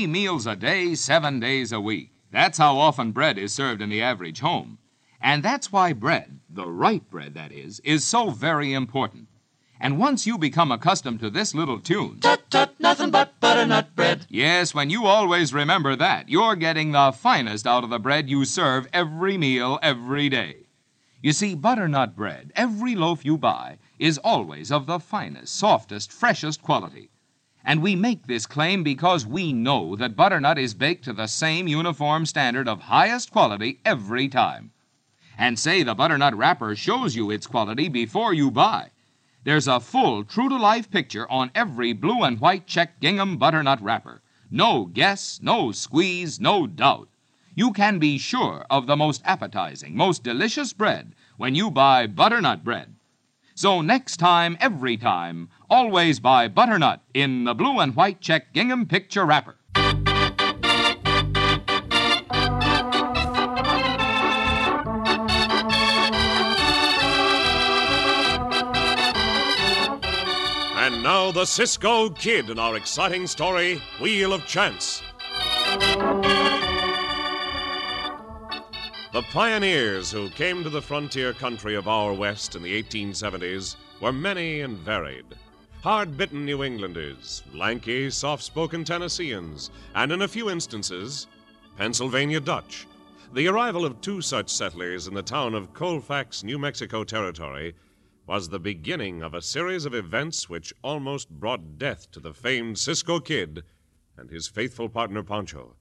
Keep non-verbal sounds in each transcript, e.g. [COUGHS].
Three meals a day, seven days a week. That's how often bread is served in the average home. And that's why bread, the right bread that is, is so very important. And once you become accustomed to this little tune. Tut tut, nothing but butternut bread. Yes, when you always remember that, you're getting the finest out of the bread you serve every meal, every day. You see, butternut bread, every loaf you buy, is always of the finest, softest, freshest quality. And we make this claim because we know that butternut is baked to the same uniform standard of highest quality every time. And say the butternut wrapper shows you its quality before you buy. There's a full, true to life picture on every blue and white check gingham butternut wrapper. No guess, no squeeze, no doubt. You can be sure of the most appetizing, most delicious bread when you buy butternut bread. So next time, every time, always buy butternut in the blue and white check gingham picture wrapper. And now the Cisco Kid in our exciting story, Wheel of Chance. The pioneers who came to the frontier country of our West in the 1870s were many and varied. Hard bitten New Englanders, lanky, soft spoken Tennesseans, and in a few instances, Pennsylvania Dutch. The arrival of two such settlers in the town of Colfax, New Mexico Territory, was the beginning of a series of events which almost brought death to the famed Cisco Kid and his faithful partner Pancho.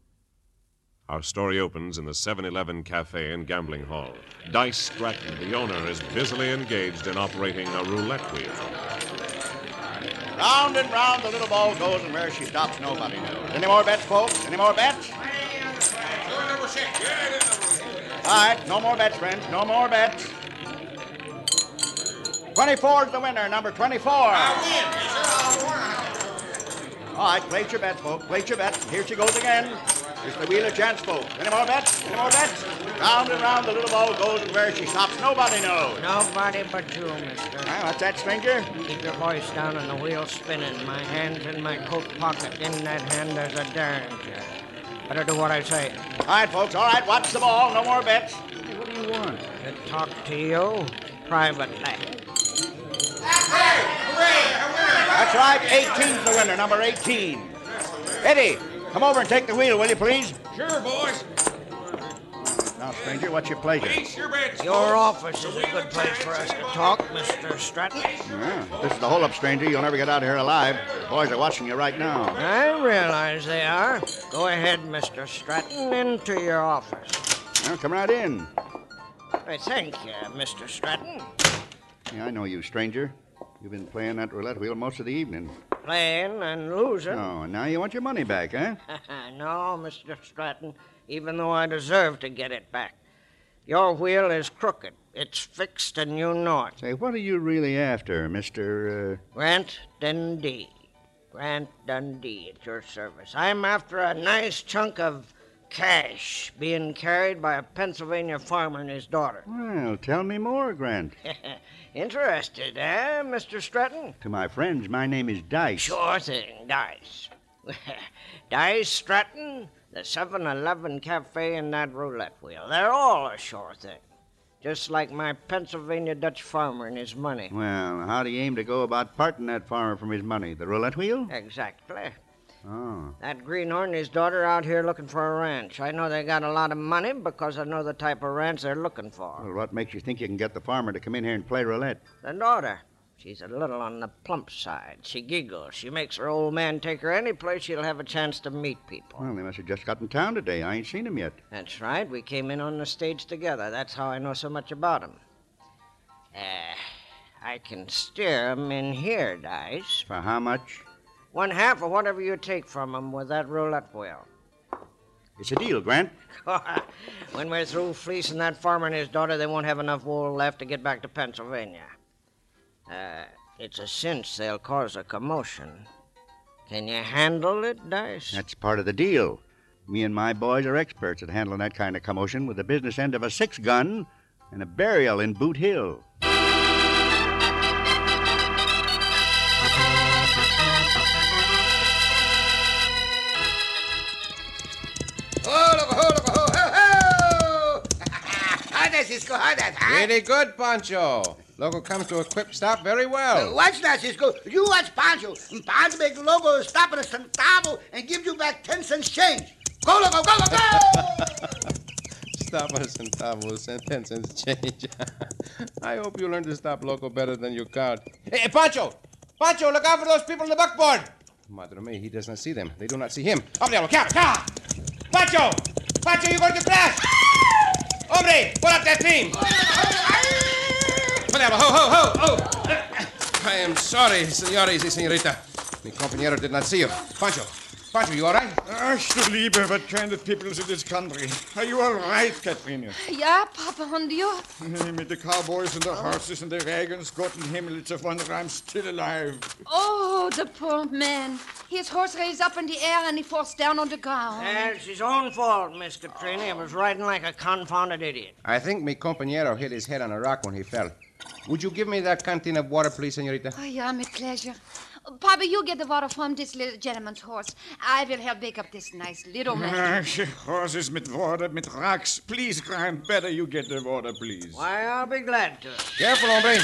Our story opens in the 7 Eleven cafe and gambling hall. Dice Stratton, the owner, is busily engaged in operating a roulette wheel. Round and round the little ball goes, and where she stops, nobody knows. Any more bets, folks? Any more bets? All right, no more bets, friends. No more bets. 24 is the winner, number 24. All right, place your bets, folks. Place your bets. Here she goes again. It's the wheel of chance, folks. Any more bets? Any more bets? Round and round the little ball goes, and where she stops, nobody knows. Nobody but you, mister. Well, what's that, stranger? Keep your voice down and the wheel spinning. My hand's in my coat pocket. In that hand, there's a derringer. Better do what I say. All right, folks. All right, watch the ball. No more bets. Hey, what do you want? To talk to you privately. That's right. 18's the winner, number 18. Eddie, come over and take the wheel, will you, please? Sure, boys. Now, stranger, what's your pleasure? Your office is a good place for us to talk, Mr. Stratton. Yeah, this is the hold-up, stranger. You'll never get out of here alive. The boys are watching you right now. I realize they are. Go ahead, Mr. Stratton, into your office. Well, come right in. I thank you, Mr. Stratton. Yeah, I know you, stranger. You've been playing that roulette wheel most of the evening. Playing and losing. Oh, now you want your money back, huh? [LAUGHS] no, Mr. Stratton, even though I deserve to get it back. Your wheel is crooked. It's fixed, and you know it. Say, what are you really after, Mr. Uh... Grant Dundee. Grant Dundee at your service. I'm after a nice chunk of cash being carried by a Pennsylvania farmer and his daughter. Well, tell me more, Grant. [LAUGHS] Interested, eh, Mr. Stratton? to my friends, my name is Dice. Sure thing, Dice. [LAUGHS] Dice Stratton, the 7 Eleven cafe, and that roulette wheel. They're all a sure thing. Just like my Pennsylvania Dutch farmer and his money. Well, how do you aim to go about parting that farmer from his money? The roulette wheel? Exactly. Oh. That greenhorn and his daughter out here looking for a ranch. I know they got a lot of money because I know the type of ranch they're looking for. Well, what makes you think you can get the farmer to come in here and play roulette? The daughter. She's a little on the plump side. She giggles. She makes her old man take her any place she'll have a chance to meet people. Well, they must have just got in town today. I ain't seen him yet. That's right. We came in on the stage together. That's how I know so much about 'em. Uh, I can steer 'em in here, Dice. For how much? One half of whatever you take from 'em with that roulette wheel. It's a deal, Grant. [LAUGHS] when we're through fleecing that farmer and his daughter, they won't have enough wool left to get back to Pennsylvania. Uh, it's a cinch they'll cause a commotion. Can you handle it, Dice? That's part of the deal. Me and my boys are experts at handling that kind of commotion with the business end of a six gun and a burial in Boot Hill. Cisco? How that, huh? Pretty good, Pancho. Loco comes to a quick stop very well. Watch that, Cisco. You watch Pancho. And Pancho make Loco stop at a centavo and give you back 10 cents change. Go, Loco, go, go, go! [LAUGHS] Stop us centavos and ten cents change. [LAUGHS] I hope you learn to stop Loco better than you count. Hey, Pancho! Pancho, look out for those people in the buckboard! Madre mia, he does not see them. They do not see him. Up there, car, car! Pancho! Pancho, you're going to crash! Hombre, pull up that team! Whatever, ho, ho, ho, ho! I am sorry, senores y senorita. Mi compañero did not see you. Pancho, Pancho, you all right? Ach, du Liebe, what kind of people is in this country? Are you all right, Katrina? Ja, Papa, und you? With the cowboys and the horses and the wagons, Gott in Himmel, it's a wonder I'm still alive. Oh, the poor man. His horse raised up in the air and he falls down on the ground. That's his own fault, Miss Katrina. He was riding like a confounded idiot. I think mi compañero hit his head on a rock when he fell. Would you give me that canteen of water, please, senorita? Oh, yeah, with pleasure. Papa, you get the water from this little gentleman's horse. I will help pick up this nice little man. [LAUGHS] Ach, horses mit water, mit rocks. Please, Graham, better you get the water, please. Why, I'll be glad to. Careful, hombre.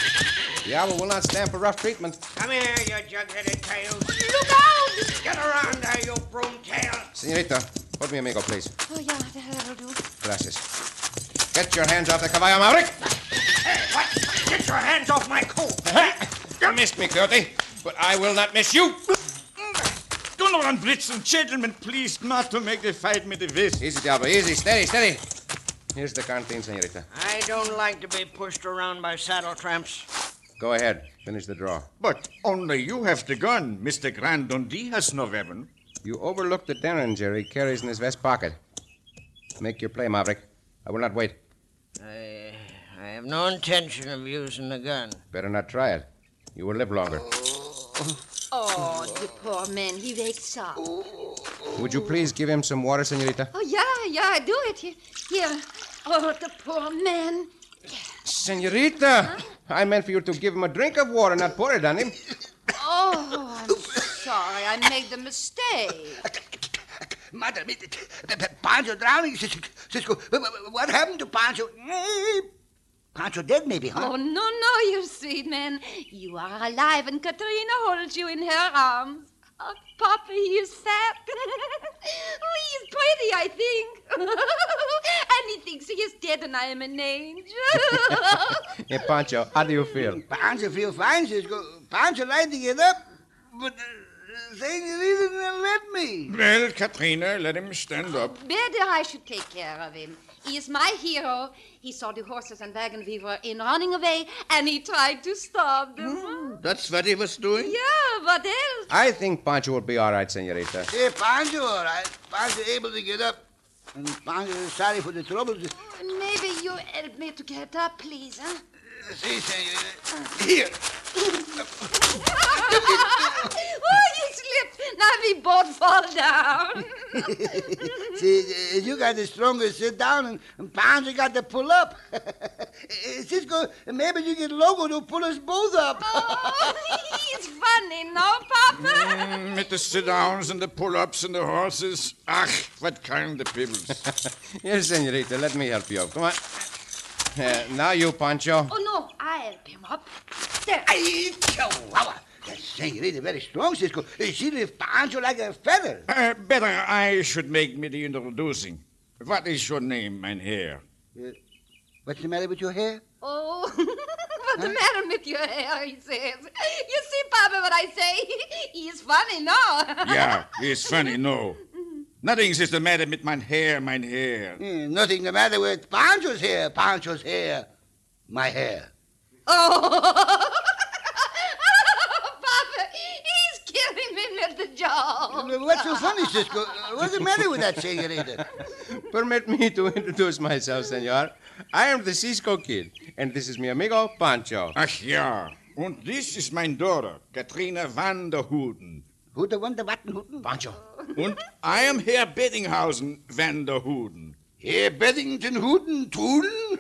Diablo will not stand for rough treatment. Come here, you jug-headed tails. Look out! Get around there, you broom tail. Senorita, put me amigo, please. Oh, yeah, that'll do. Gracias. Get your hands off the caballo, Maverick. Hey, what? Get your hands off my coat. [LAUGHS] You missed me, Coyote, but I will not miss you. Donnerland Blitzen, gentlemen, please not to make the fight with the fist. Easy, Diablo, easy. Steady, steady. Here's the canteen, senorita. I don't like to be pushed around by saddle tramps. Go ahead. Finish the draw. But only you have the gun. Mr. Grant Dundee has no weapon. You overlooked the derringer he carries in his vest pocket. Make your play, Maverick. I will not wait. I, I have no intention of using the gun. Better not try it. You will live longer. Oh, Oh, the poor man, he wakes up. Would you please give him some water, senorita? Oh, yeah, yeah, I do it. Here. Here. Oh, the poor man. Senorita! I meant for you to give him a drink of water, not pour it on him. Oh, I'm sorry. I made the mistake. Mother, Pancho drowning, Cisco. What happened to Pancho? Mm, Pancho dead, maybe, huh? Oh, no, no, you sweet man. You are alive, and Katrina holds you in her arms. Oh, Papa, he is fat. he is pretty, I think. [LAUGHS] and he thinks he is dead, and I am an angel. [LAUGHS] Hey, Pancho, how do you feel? Pancho feel fine, Cisco. Pancho like to get up, but uh, senorita didn't let me. Well, Katrina, let him stand up. Better I should take care of him. He is my hero. He saw the horses and wagon we were in running away, and he tried to stop them. Hmm, that's what he was doing? Yeah, what else? I think Pancho will be all right, senorita. Hey, Pancho, all right. Pancho able to get up. And Pancho sorry for the trouble. Oh, maybe you help me to get up, please, huh? See, senorita. Here. [LAUGHS] oh, you slipped. Now we both fall down. [LAUGHS] See, uh, you got the strongest sit down, and, and Pancho got to pull up. [LAUGHS] Cisco, maybe you get Loco to pull us both up. oh, he's funny, no, Papa? Mm, with the sit-downs and the pull-ups and the horses. Ach, what kind of people. Yes, senorita, let me help you up. Come on. Uh, [LAUGHS] now you, Pancho. Oh, no, I help him up. There. Ay, chihuahua. That senorita very strong, Cisco. Uh, She lift Pancho like a feather. Uh, better I should make me the introducing. What is your name, mein Herr? What's the matter with your hair? Oh, [LAUGHS] What's the matter with your hair? He says. You see, Papa, what I say? [LAUGHS] He's funny, no? Yeah, it's funny, no. Nothing is the matter with my hair, my hair. Hmm, nothing the matter with Pancho's hair, Pancho's hair. My hair. Oh. [LAUGHS] Papa, he's killing me with the jaw. What's so funny, Cisco? Uh, What's the matter with that senorita? [LAUGHS] Permit me to introduce myself, senor. I am the Cisco Kid, and this is mi amigo Pancho. Ach ja, und this is my daughter, Katrina van der Hoeden. Who the one the button hooten? Pancho. Und I am Herr Bettinghausen van der Hoeden. Herr Beddington Hooten, Tooten?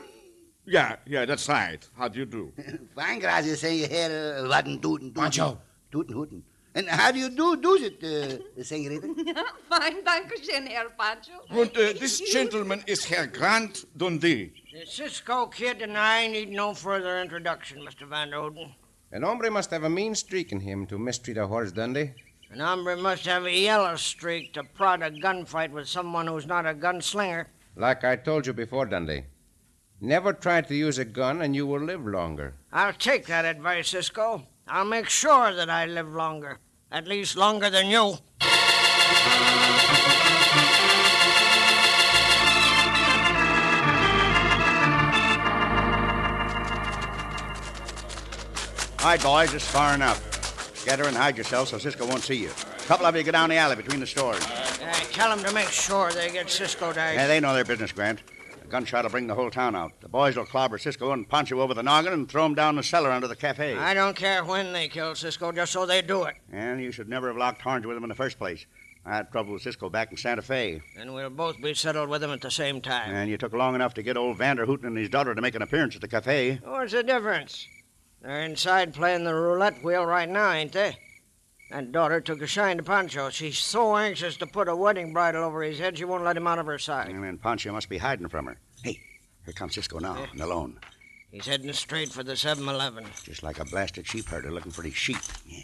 Yeah, yeah, that's right. How do you do? Fine, gracias, senor. Here, Watten, Tooten, Tooten. Pancho. Tooten, Hooten. And how do you do, do it, uh, senorita? [LAUGHS] Fine, danke schön, Herr Pancho. Und uh, this gentleman is Herr Grant Dundee. The Cisco kid and I need no further introduction, Mr. Van Oden. An hombre must have a mean streak in him to mistreat a horse, Dundee. An hombre must have a yellow streak to prod a gunfight with someone who's not a gunslinger. Like I told you before, Dundee. Never try to use a gun and you will live longer. I'll take that advice, Cisco. I'll make sure that I live longer. At least longer than you. All right, boys, it's far enough. Scatter and hide yourselves so Cisco won't see you. A couple of you go down the alley between the stores. Uh, tell them to make sure they get Cisco dice. Yeah, they know their business, Grant. A gunshot will bring the whole town out. The boys will clobber Cisco and Pancho over the noggin and throw him down the cellar under the cafe. I don't care when they kill Cisco, just so they do it. And you should never have locked horns with him in the first place. I had trouble with Cisco back in Santa Fe. And we'll both be settled with him at the same time. And you took long enough to get old Vanderhooten and his daughter to make an appearance at the cafe. What's the difference? They're inside playing the roulette wheel right now, ain't they? That daughter took a shine to Pancho. She's so anxious to put a wedding bridle over his head, she won't let him out of her sight. And then Pancho must be hiding from her. Hey, here comes Cisco now, and alone. He's heading straight for the 7 Eleven. Just like a blasted sheep herder looking for his sheep. Yeah.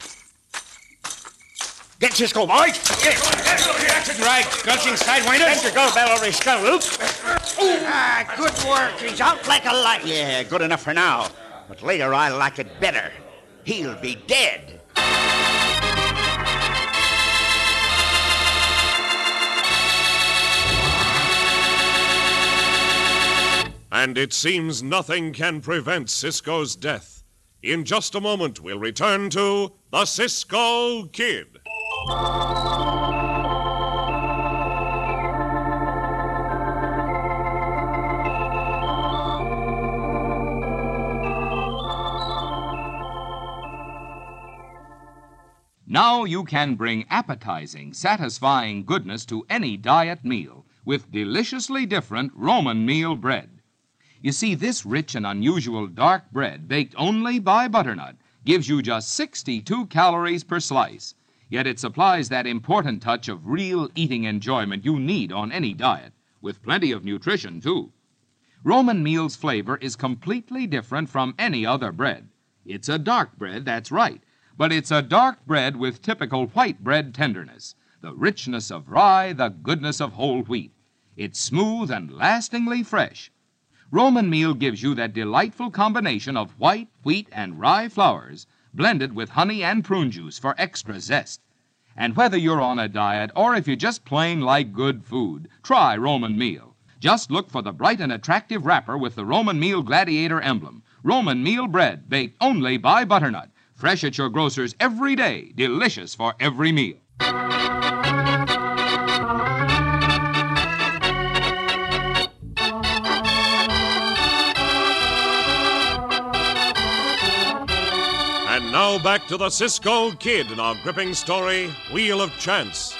Get Cisco, boys! Get. That's it, right. Gulching sidewinder. Bend your gull bell over his skull, Luke. Ah, good work. He's out like a light. Yeah, good enough for now. But later I like it better. He'll be dead. And it seems nothing can prevent Cisco's death. In just a moment, we'll return to the Cisco Kid. Now you can bring appetizing, satisfying goodness to any diet meal with deliciously different Roman meal bread. You see, this rich and unusual dark bread, baked only by butternut, gives you just 62 calories per slice. Yet it supplies that important touch of real eating enjoyment you need on any diet, with plenty of nutrition, too. Roman meal's flavor is completely different from any other bread. It's a dark bread, that's right, but it's a dark bread with typical white bread tenderness, the richness of rye, the goodness of whole wheat. It's smooth and lastingly fresh. Roman meal gives you that delightful combination of white, wheat, and rye flours blended with honey and prune juice for extra zest. And whether you're on a diet or if you just plain like good food, try Roman meal. Just look for the bright and attractive wrapper with the Roman meal gladiator emblem. Roman meal bread baked only by butternut. Fresh at your grocer's every day, delicious for every meal. And now back to the Cisco Kid in our gripping story, Wheel of Chance.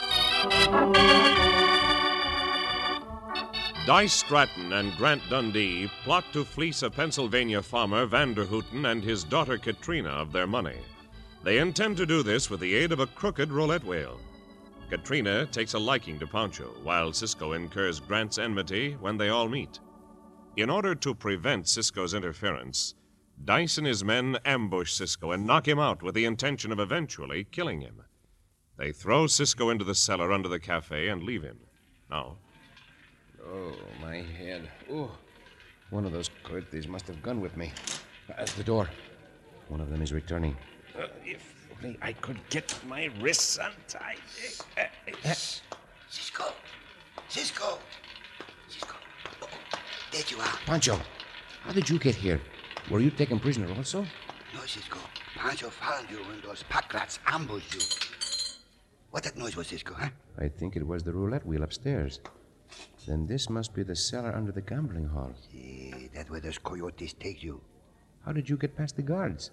Dice Stratton and Grant Dundee plot to fleece a Pennsylvania farmer, Vanderhooten, and his daughter Katrina of their money. They intend to do this with the aid of a crooked roulette wheel. Katrina takes a liking to Pancho, while Cisco incurs Grant's enmity when they all meet. In order to prevent Cisco's interference, Dice and his men ambush Cisco and knock him out with the intention of eventually killing him. They throw Cisco into the cellar under the cafe and leave him. Now, Oh, my head. Oh, one of those coyotes must have gone with me. Uh, the door. One of them is returning. Uh, if only I could get my wrists untied. Cisco. Cisco. Cisco. Oh, there you are. Pancho, how did you get here? Were you taken prisoner also? No, Cisco. Pancho found you when those pack rats ambushed you. What that noise was, Cisco, huh? I think it was the roulette wheel upstairs. Then this must be the cellar under the gambling hall. See, that's where those coyotes take you. How did you get past the guards?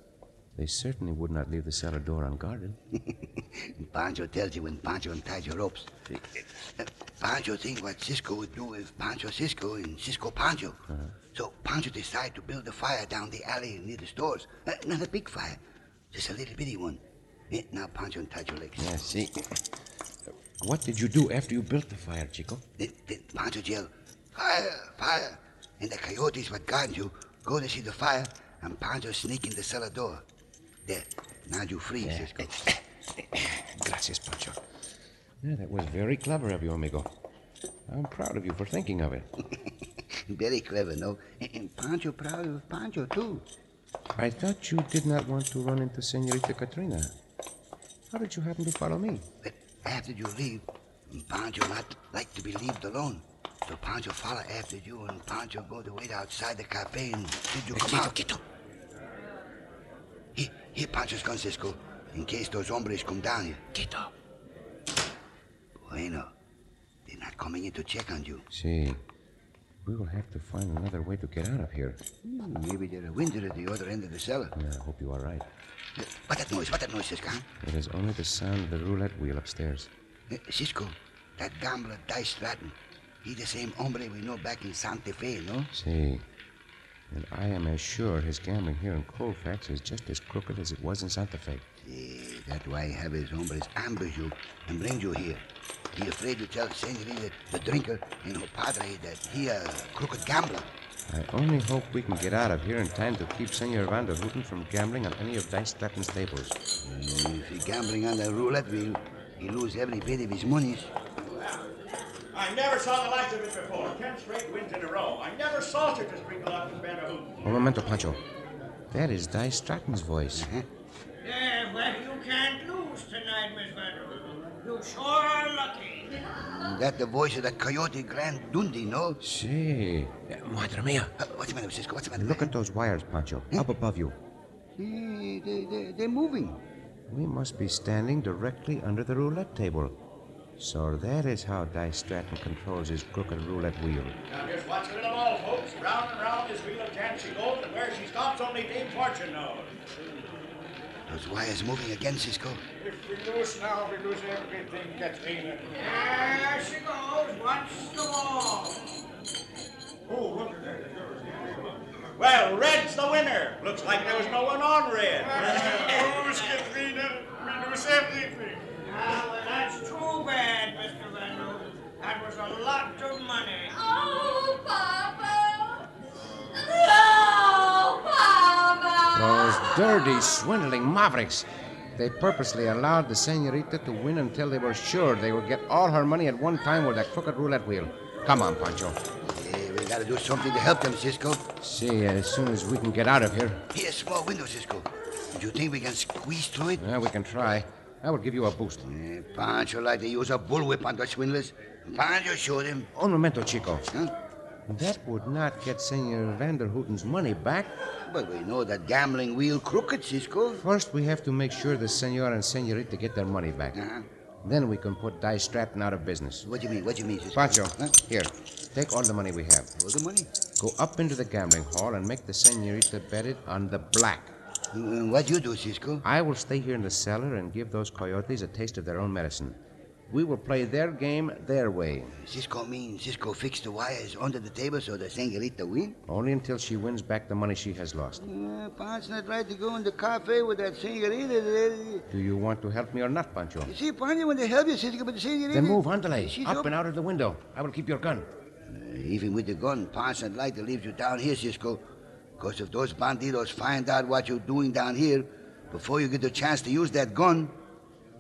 They certainly would not leave the cellar door unguarded. [LAUGHS] Pancho tells you when Pancho unties your ropes. Uh, [LAUGHS] Pancho thinks what Cisco would do if Pancho Cisco and Cisco Pancho. So Pancho decided to build a fire down the alley near the stores. Uh, not a big fire, just a little bitty one. Eh, now Pancho untied your legs. Yeah, see. What did you do after you built the fire, Chico? Then, then Pancho yelled, Fire, fire. And the coyotes what guard you go to see the fire, and Pancho sneak in the cellar door. There, now you free, Cisco. [COUGHS] Gracias, Pancho. Yeah, that was very clever of you, amigo. I'm proud of you for thinking of it. [LAUGHS] Very clever, no? And, and Pancho proud of Pancho, too. I thought you did not want to run into Senorita Katrina. How did you happen to follow me? But after you leave, Pancho not like to be left alone. So Pancho follow after you, and Pancho go to wait outside the cafe and till you come out. Quito. Here, here, Pancho's gun, Cisco, in case those hombres come down here. Quito. Bueno, they're not coming in to check on you. See, we will have to find another way to get out of here. Hmm, maybe there's a window at the other end of the cellar. Yeah, I hope you are right. What that noise? What that noise, Cisco? huh? It is only the sound of the roulette wheel upstairs. Uh, Cisco, that gambler Dice Stratton. He the same hombre we know back in Santa Fe, no? See, and I am as sure his gambling here in Colfax is just as crooked as it was in Santa Fe. See, that's why he have his hombres ambush you and bring you here. He afraid to tell Senorita, the drinker, and her padre that he a crooked gambler. I only hope we can get out of here in time to keep Senor Vander Houten from gambling on any of Dice Stratton's tables. Mm, If he's gambling on the roulette wheel, he lose every bit of his monies. I never saw the likes of it before. Ten straight wins in a row. I never saw such a sprinkle up in Vanderhoof. Un momento, Pancho. That is Dice Stratton's voice. Yeah, but you can't lose tonight, Miss Vanderbilt. You sure are lucky. That the voice of that coyote Grant Dundee, no? See. Madre mia. Uh, what's the matter, Cisco? What's the matter? Look at those wires, Pancho, up above you. Eh, they, they, they're moving. We must be standing directly under the roulette table. So that is how Dice Stratton controls his crooked roulette wheel. Now just watch the little ball, folks. Round and round this wheel of chance she goes, and where she stops, only Dame Fortune knows. Those wires moving again, Cisco. If we lose now, we lose everything, Katrina. There she goes. Watch the ball. Oh, look at that. Well, Red's the winner. Looks like there was no one on Red. Lose, Katrina. We lose everything. Ah, well, that's too bad, Mr. Vanderbilt. That was a lot of money. Oh, Papa! [LAUGHS] Those dirty, swindling mavericks. They purposely allowed the senorita to win until they were sure they would get all her money at one time with that crooked roulette wheel. Come on, Pancho. We gotta do something to help them, Cisco. See, as soon as we can get out of here, Here's a small window, Cisco. Do you think we can squeeze through it? yeah, we can try. I will give you a boost. Pancho like to use a bullwhip on the swindlers. Pancho showed him. Un momento, Chico. Huh? That would not get Senor Vanderhooten's money back. But we know that gambling wheel crooked, Cisco. First, we have to make sure the senor and senorita get their money back. Uh-huh. Then we can put Dice Stratton out of business. What do you mean? What do you mean, Cisco? Pancho, Huh? here, take all the money we have. All the money? Go up into the gambling hall and make the senorita bet it on the black. Uh, what do you do, Cisco? I will stay here in the cellar and give those coyotes a taste of their own medicine. We will play their game their way, Cisco means Cisco fix the wires under the table so the senorita win? only until she wins back the money she has lost. Uh, Pancho not right to go in the cafe with that senorita. Do you want to help me or not, Pancho? You see, Pancho want to help you, Cisco, but the senorita... Then move, Andale. She's Up up- and out of the window. I will keep your gun. Uh, even with the gun, Pancho not like to leave you down here, Cisco. Because if those bandidos find out what you're doing down here, before you get the chance to use that gun,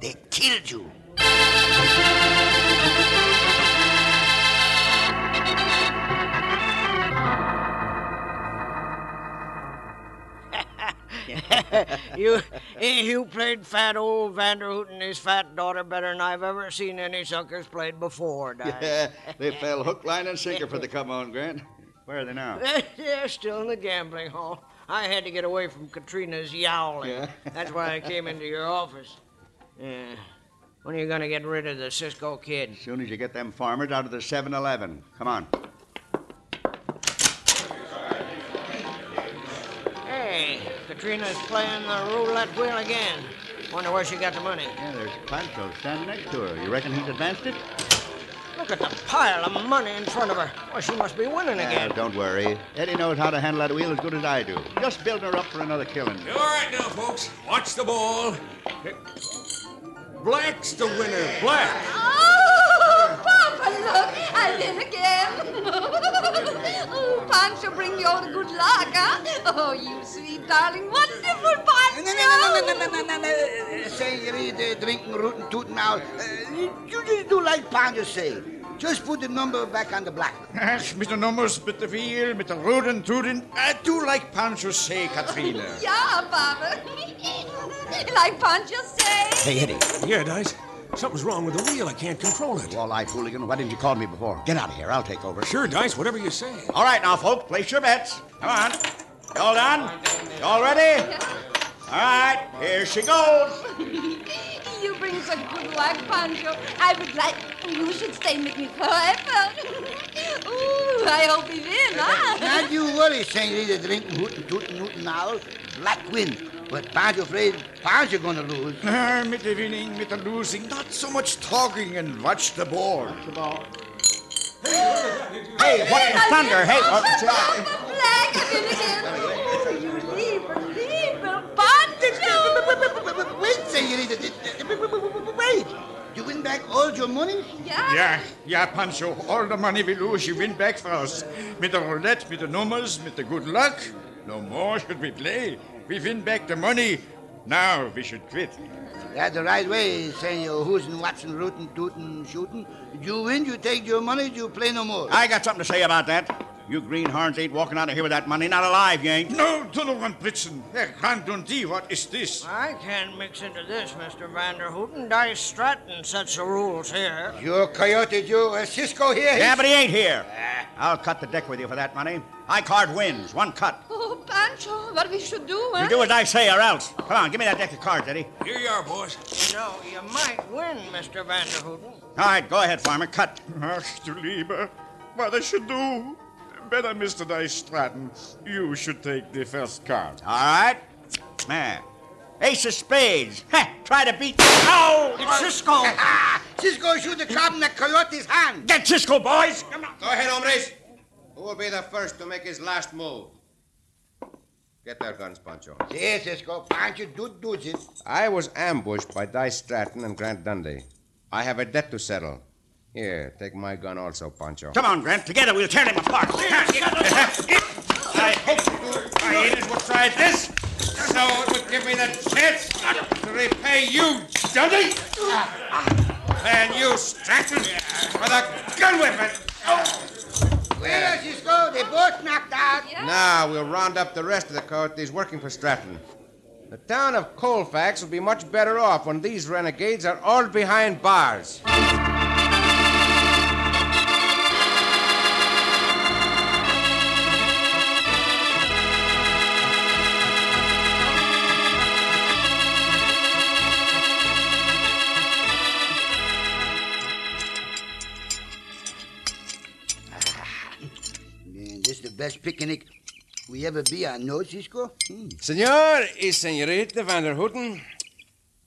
they killed you. [LAUGHS] you you played fat old Vanderhoot and his fat daughter better than I've ever seen any suckers played before, Di. [LAUGHS] Yeah, they fell hook, line, and sinker for the [LAUGHS] come on, Grant. Where are they now? They're still in the gambling hall. I had to get away from Katrina's yowling. Yeah. That's why I came into your office. Yeah. When are you going to get rid of the Cisco kid? As soon as you get them farmers out of the 7 Eleven. Come on. Hey, Katrina's playing the roulette wheel again. Wonder where she got the money. Yeah, there's Pancho standing next to her. You reckon he's advanced it? Look at the pile of money in front of her. Well, she must be winning Yeah, again. don't worry. Eddie knows how to handle that wheel as good as I do. Just building her up for another killing. All right now, folks. Watch the ball. Black's the winner. Black. Oh, Papa, look, I win again. oh, Pancho, bring you all the good luck, huh? Oh, you sweet darling, wonderful Pancho. No, no, no, no, no, no, no, no. Senorita, drinking, rootin', tootin' now. Uh, you just do like Pancho say. Just put the number back on the black. [LAUGHS] Yes, mit den Nummers, mit der Wheel, mit der Ruden, Tuden. I do like Pancho say, Katrina. [LAUGHS] Yeah, Papa. [LAUGHS] like Pancho say. Hey, Eddie. Yeah, Dice. Something's wrong with the wheel. I can't control it. Walleye hooligan, why didn't you call me before? Get out of here. I'll take over. Sure, Dice, whatever you say. All right, now, folks, place your bets. Come on. You all done? You all ready? All right, here she goes. You bring such good luck, Pancho. I would like you should stay with me forever. [LAUGHS] Ooh, I hope we win, huh? Not you worry, Senorita, drinking, hootin', tootin', hootin' now. Black win. But Pancho afraid Pancho gonna lose. [LAUGHS] Ah, mit der winning, mit der losing, not so much talking and watch the ball. Hey, what in thunder? Hey, uh, Black, [LAUGHS] Senorita. Wait. You win back all your money? Yeah. Yeah, ja, Pancho, all the money we lose, you win back for us. With the roulette, with the numbers, with the good luck. No more should we play. We win back the money. Now we should quit. That's the right way, Senor Hoosin, Watson, rootin', tootin', shootin'. You win, you take your money, you play no more. I got something to say about that. You greenhorns ain't walking out of here with that money. Not alive, you ain't. No, Donovan Blitzen. Herr Grant und die, what is this? I can't mix into this, Mr. Vanderhoot, and Dice Stratton sets the rules here. Your coyote, you, uh, Cisco here? Yeah, but he ain't here. I'll cut the deck with you for that money. High card wins. One cut. Oh, Pancho, what we should do, huh? You do as I say or else. Come on, give me that deck of cards, Eddie. Here you are, boys. You know, you might win, Mr. Vanderhoot. All right, go ahead, farmer. Cut. Ach, du Lieber, what I should do? Better, Mr. Dice Stratton, you should take the first card. All right. Man. Ace of spades. Heh, try to beat. Oh! It's Cisco. [LAUGHS] Cisco shoot the card in the coyote's hand. Get Cisco, boys. Come on. Go ahead, hombres. Who will be the first to make his last move? Get their guns, Pancho. Yes, Cisco. Pancho do do it. I was ambushed by Dice Stratton and Grant Dundee. I have a debt to settle. Here, take my gun also, Pancho. Come on, Grant. Together we'll tear them apart. [LAUGHS] I hope my haters will try this, so it would give me the chance to repay you, Dundee, and you, Stratton, for the gun weapon. Well, Cisco, they both knocked out. Now we'll round up the rest of the coyotes working for Stratton. The town of Colfax will be much better off when these renegades are all behind bars. Best picnic we ever be on, no, Cisco? Hmm. Senor y Senorita Vanderhooten,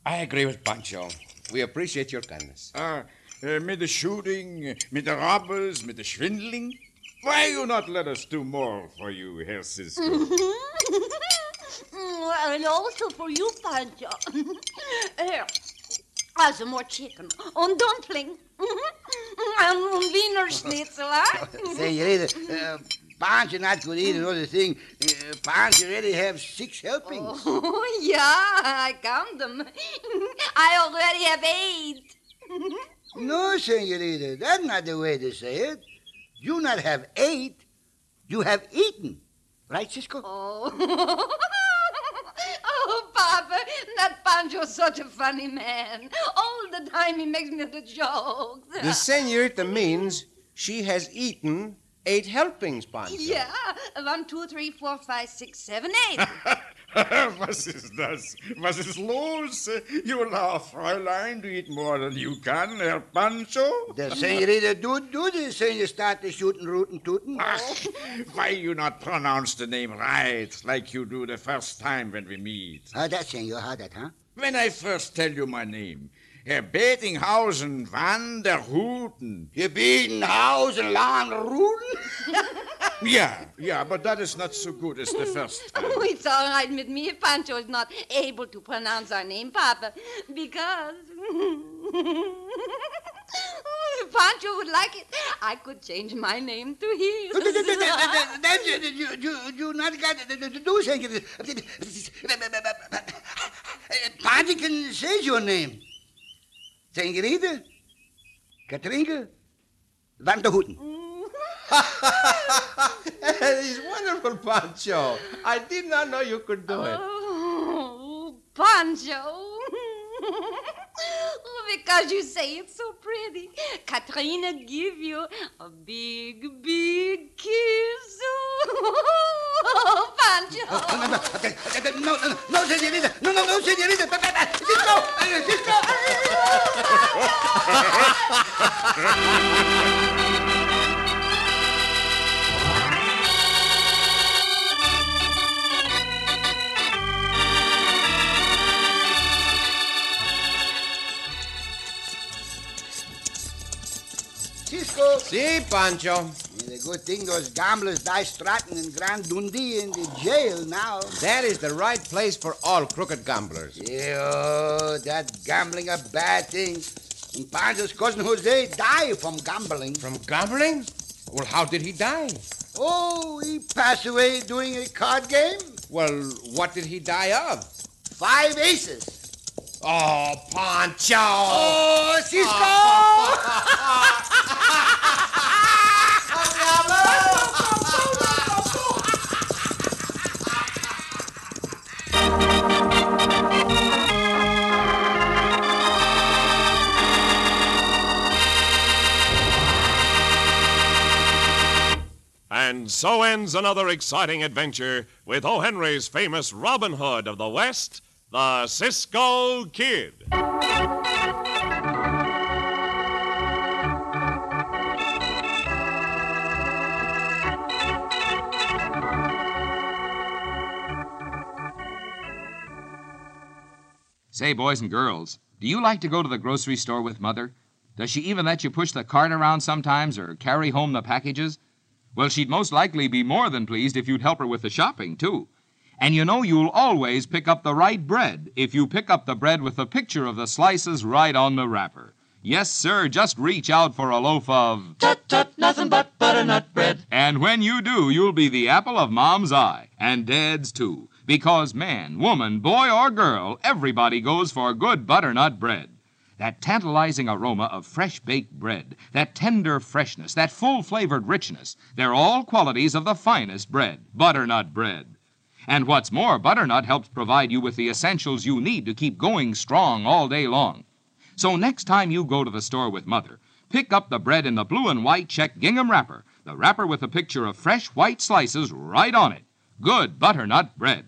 I agree with Pancho. We appreciate your kindness. Ah, uh, mit the shooting, mit the robbers, mit the schwindling. Why you not let us do more for you, Herr Cisco? [LAUGHS] Mm, and also for you, Pancho. [LAUGHS] Here, have some more chicken on dumpling [LAUGHS] and Wiener Schnitzel, huh? Senorita, uh, Pancho not could eat another thing. Uh, Pancho already have six helpings. Oh, [LAUGHS] yeah, I count them. [LAUGHS] I already have eight. [LAUGHS] No, senorita, that's not the way to say it. You not have ate, you have eaten. Right, Cisco? Oh, oh Papa, that Pancho's such a funny man. All the time he makes me the jokes. The senorita means she has eaten eight helpings, Pancho. [LAUGHS] Yeah, one, two, three, four, five, six, seven, eight. [LAUGHS] Was ist das? Was ist los? You laugh, Fräulein. Du eat more than you can, Herr Pancho. The senorita do do do. the senor start the shooting, rootin', tootin'. Ach, [LAUGHS] why you not pronounce the name right, like you do the first time when we meet? How that, senor? How that, huh? When I first tell you my name, Herr Bettinghausen van der Houten. Herr Bettinghausen van Houten? yeah, yeah, but that is not so good as the first time. Oh, it's all right with me if Pancho is not able to pronounce our name, Papa, because. if Pancho would like it, I could change my name to his. You, you, you not got to do something. Pancho can say your name. Senorita, Katrinka, Van der Houten. That is wonderful, Pancho. I did not know you could do it. Oh, Pancho. because you say it so pretty. Katrina give you a big, big kiss. Oh, Pancho. No, no, no, senorita. No, no, no, senorita. Cisco, Cisco. Cisco. Si, Pancho. Good thing those gamblers Dice Stratton in Grant Dundee in the jail now. That is the right place for all crooked gamblers. Yeah, that gambling a bad thing. And Pancho's cousin Jose died from gambling. From gambling? Well, how did he die? Oh, he passed away doing a card game. Well, what did he die of? Five aces. Oh, Pancho! Oh, Cisco! [LAUGHS] so ends another exciting adventure with O. Henry's famous Robin Hood of the West, the Cisco Kid. Say, boys and girls, do you like to go to the grocery store with Mother? Does she even let you push the cart around sometimes or carry home the packages? Well, she'd most likely be more than pleased if you'd help her with the shopping, too. And you know you'll always pick up the right bread if you pick up the bread with the picture of the slices right on the wrapper. Yes, sir, just reach out for a loaf of. Tut tut, nothing but butternut bread. And when you do, you'll be the apple of Mom's eye, and Dad's too. Because man, woman, boy, or girl, everybody goes for good butternut bread. That tantalizing aroma of fresh baked bread, that tender freshness, that full flavored richness, they're all qualities of the finest bread, butternut bread. And what's more, butternut helps provide you with the essentials you need to keep going strong all day long. So next time you go to the store with Mother, pick up the bread in the blue and white check gingham wrapper, the wrapper with a picture of fresh white slices right on it. Good butternut bread.